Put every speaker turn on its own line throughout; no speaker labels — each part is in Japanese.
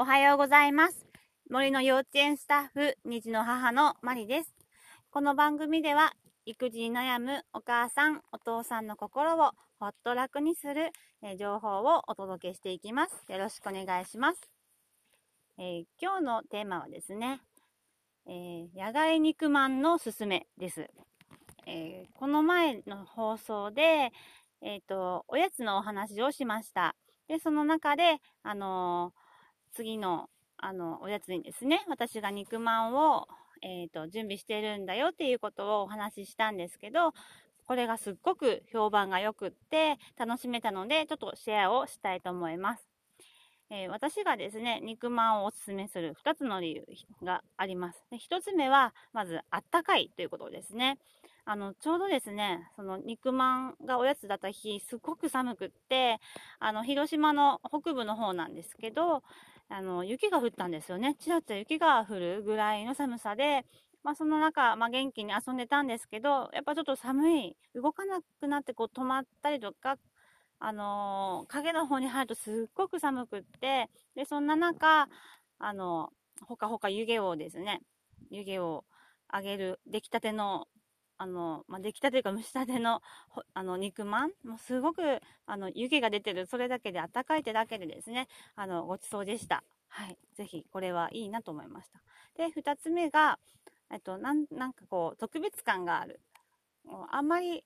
おはようございます。森の幼稚園スタッフ、虹の母のマリです。この番組では、育児に悩むお母さん、お父さんの心をほっと楽にする、え、情報をお届けしていきます。よろしくお願いします。えー、今日のテーマはですね、えー、野外肉まんのすすめです。えこの前の放送で、えっ、と、おやつのお話をしました。で、その中で、あの次の、あの、おやつにですね、私が肉まんを、えっ、ー、と、準備してるんだよっていうことをお話ししたんですけど、これがすっごく評判が良くって楽しめたので、ちょっとシェアをしたいと思います。えー、私がですね、肉まんをおすすめする2つの理由があります。で1つ目は、まず、あったかいということですね。あの、ちょうどですね、その肉まんがおやつだった日、すごく寒くって、あの、広島の北部の方なんですけど、あの、雪が降ったんですよね。ちらっと雪が降るぐらいの寒さで、まあ、その中、まあ、元気に遊んでたんですけど、やっぱちょっと寒い、動かなくなってこう止まったりとか、あのー、影の方に入るとすっごく寒くって、で、そんな中、あのー、ほかほか湯気をですね、湯気をあげる、出来たてのあの、まあ、出来たていうか蒸したての、あの、肉まん？もうすごく、あの、湯気が出てる、それだけで、あったかい手だけでですね、あの、ごちそうでした。はい。ぜひ、これはいいなと思いました。で、二つ目が、えっと、なん、なんかこう、特別感がある。あんまり、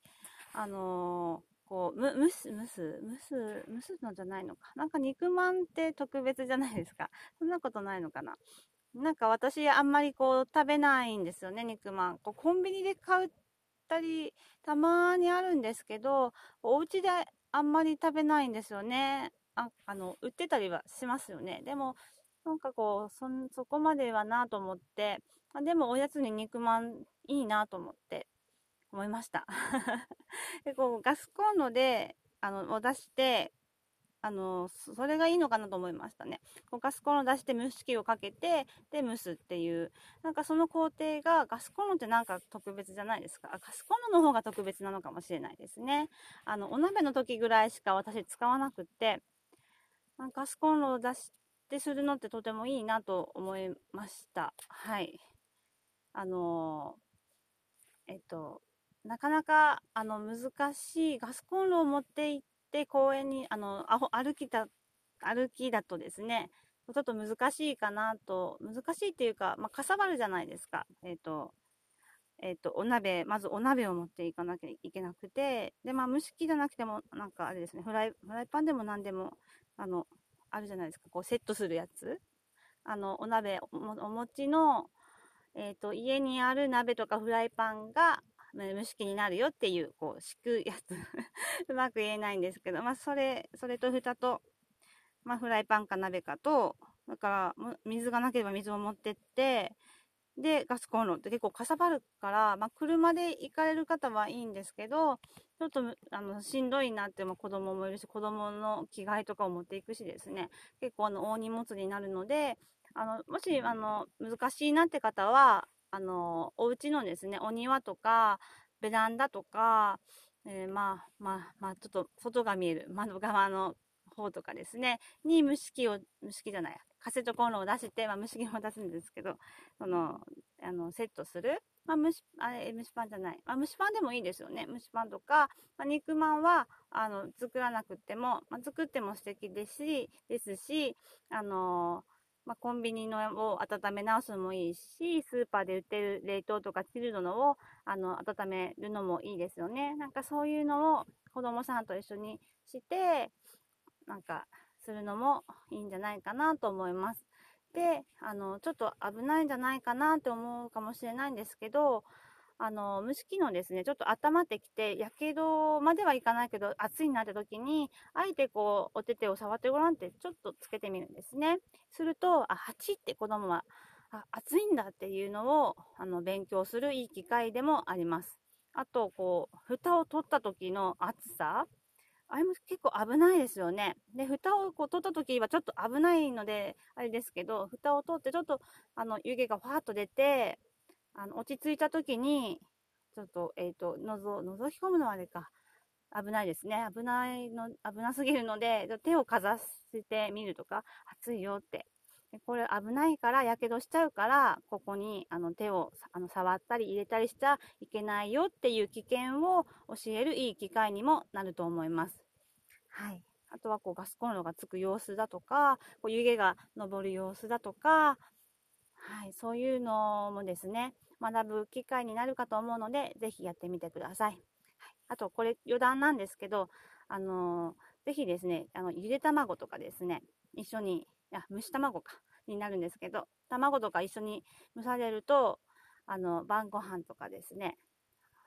あのー、こう、む、蒸す、蒸す、蒸す、蒸すのじゃないのか。なんか肉まんって特別じゃないですか。そんなことないのかな。なんか私あんまりこう食べないんですよね、肉まん。こうコンビニで買うったり、たまにあるんですけど、お家であんまり食べないんですよね。あ、あの、売ってたりはしますよね。でも、なんかこう、そ、そこまではなと思って、でもおやつに肉まんいいなと思って、思いました。で、こう、ガスコンロで、あの、を出して、あの、それがいいのかなと思いましたね。こうガスコンロ出して蒸し器をかけて、で、蒸すっていう。なんかその工程が、ガスコンロってなんか特別じゃないですか？ガスコンロの方が特別なのかもしれないですね。あの、お鍋の時ぐらいしか私使わなくって、ガスコンロを出してするのってとてもいいなと思いました。はい。あの、えっと、なかなか、あの、難しいガスコンロを持って行って、で、公園に、あの、歩きだ、歩きだとですね、ちょっと難しいかなと、難しいっていうか、まあ、かさばるじゃないですか。えっ、ー、と、えっ、ー、と、お鍋、まずお鍋を持っていかなきゃいけなくて、で、まあ、蒸し器じゃなくても、なんかあれですね、フライ、フライパンでも何でも、あの、あるじゃないですか、こう、セットするやつ。あの、お鍋、お持ちの、えっ、ー、と、家にある鍋とかフライパンが、蒸し器になるよっていう、こう、敷くやつ。うまく言えないんですけど、まあ、それ、それと蓋と、まあ、フライパンか鍋かと、だから、水がなければ水を持ってって、で、ガスコンロって結構かさばるから、まあ、車で行かれる方はいいんですけど、ちょっと、あの、しんどいなっても子供もいるし、子供の着替えとかを持っていくしですね、結構あの、大荷物になるので、あの、もし、あの、難しいなって方は、あの、お家のですね、お庭とか、ベランダとか、えー、まあ、まあ、まあ、ちょっと外が見える窓側の方とかですね、に蒸し器を、蒸し器じゃない、カセットコンロを出して、まあ、蒸し器も出すんですけど、その、あの、セットする。まあ、蒸し、あれ、蒸しパンじゃない。まあ、蒸しパンでもいいですよね。蒸しパンとか、まあ、肉まんは、あの、作らなくても、まあ、作っても素敵ですし、ですし、あのーまあ、コンビニのを温め直すのもいいし、スーパーで売ってる冷凍とかチルドのを、あの、温めるのもいいですよね。なんかそういうのを子供さんと一緒にして、なんか、するのもいいんじゃないかなと思います。で、あの、ちょっと危ないんじゃないかなって思うかもしれないんですけど、あの、蒸し器のですね、ちょっと温まってきて、やけどまではいかないけど、熱いなって時に、あえてこう、お手手を触ってごらんって、ちょっとつけてみるんですね。すると、あ、8って子供は、あ、熱いんだっていうのを、あの、勉強するいい機会でもあります。あと、こう、蓋を取った時の熱さあれも結構危ないですよね。で、蓋をこう取った時はちょっと危ないので、あれですけど、蓋を取ってちょっと、あの、湯気がファーっと出て、あの、落ち着いた時に、ちょっと、えっ、ー、と、のぞ、覗き込むのはあれか。危ないですね。危ないの、危なすぎるので、手をかざしてみるとか、暑いよって。これ危ないから、やけどしちゃうから、ここにあの手をあの触ったり入れたりしちゃいけないよっていう危険を教えるいい機会にもなると思います。はい。あとはこうガスコンロがつく様子だとか、こう湯気が昇る様子だとか、はい、そういうのもですね、学ぶ機会になるかと思うので、ぜひやってみてください。はい、あと、これ余談なんですけど、あのー、ぜひですね、あの、ゆで卵とかですね、一緒に、いや、蒸し卵か、になるんですけど、卵とか一緒に蒸されると、あの、晩ご飯とかですね、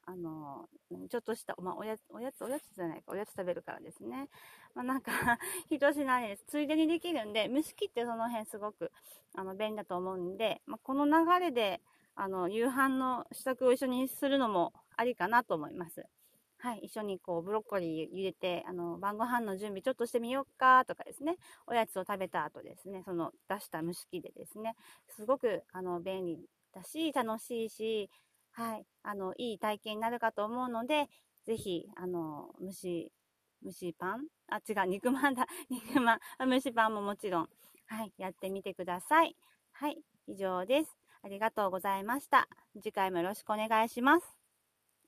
あの、ちょっとした、まあ、おやつ、おやつ、おやつじゃないか、おやつ食べるからですね。まあ、なんか 一品です。ついでにできるんで、蒸し器ってその辺すごく、あの、便利だと思うんで、まあ、この流れで、あの、夕飯の支度を一緒にするのもありかなと思います。はい、一緒にこう、ブロッコリー入れて、あの、晩ご飯の準備ちょっとしてみようかとかですね、おやつを食べた後ですね、その出した蒸し器でですね、すごく、あの、便利だし、楽しいし、はい、あの、いい体験になるかと思うので、ぜひ、あの、蒸し、蒸しパン？あ、違う、肉まんだ。肉まん。蒸しパンももちろん、はい、やってみてください。はい、以上です。ありがとうございました。次回もよろしくお願いします。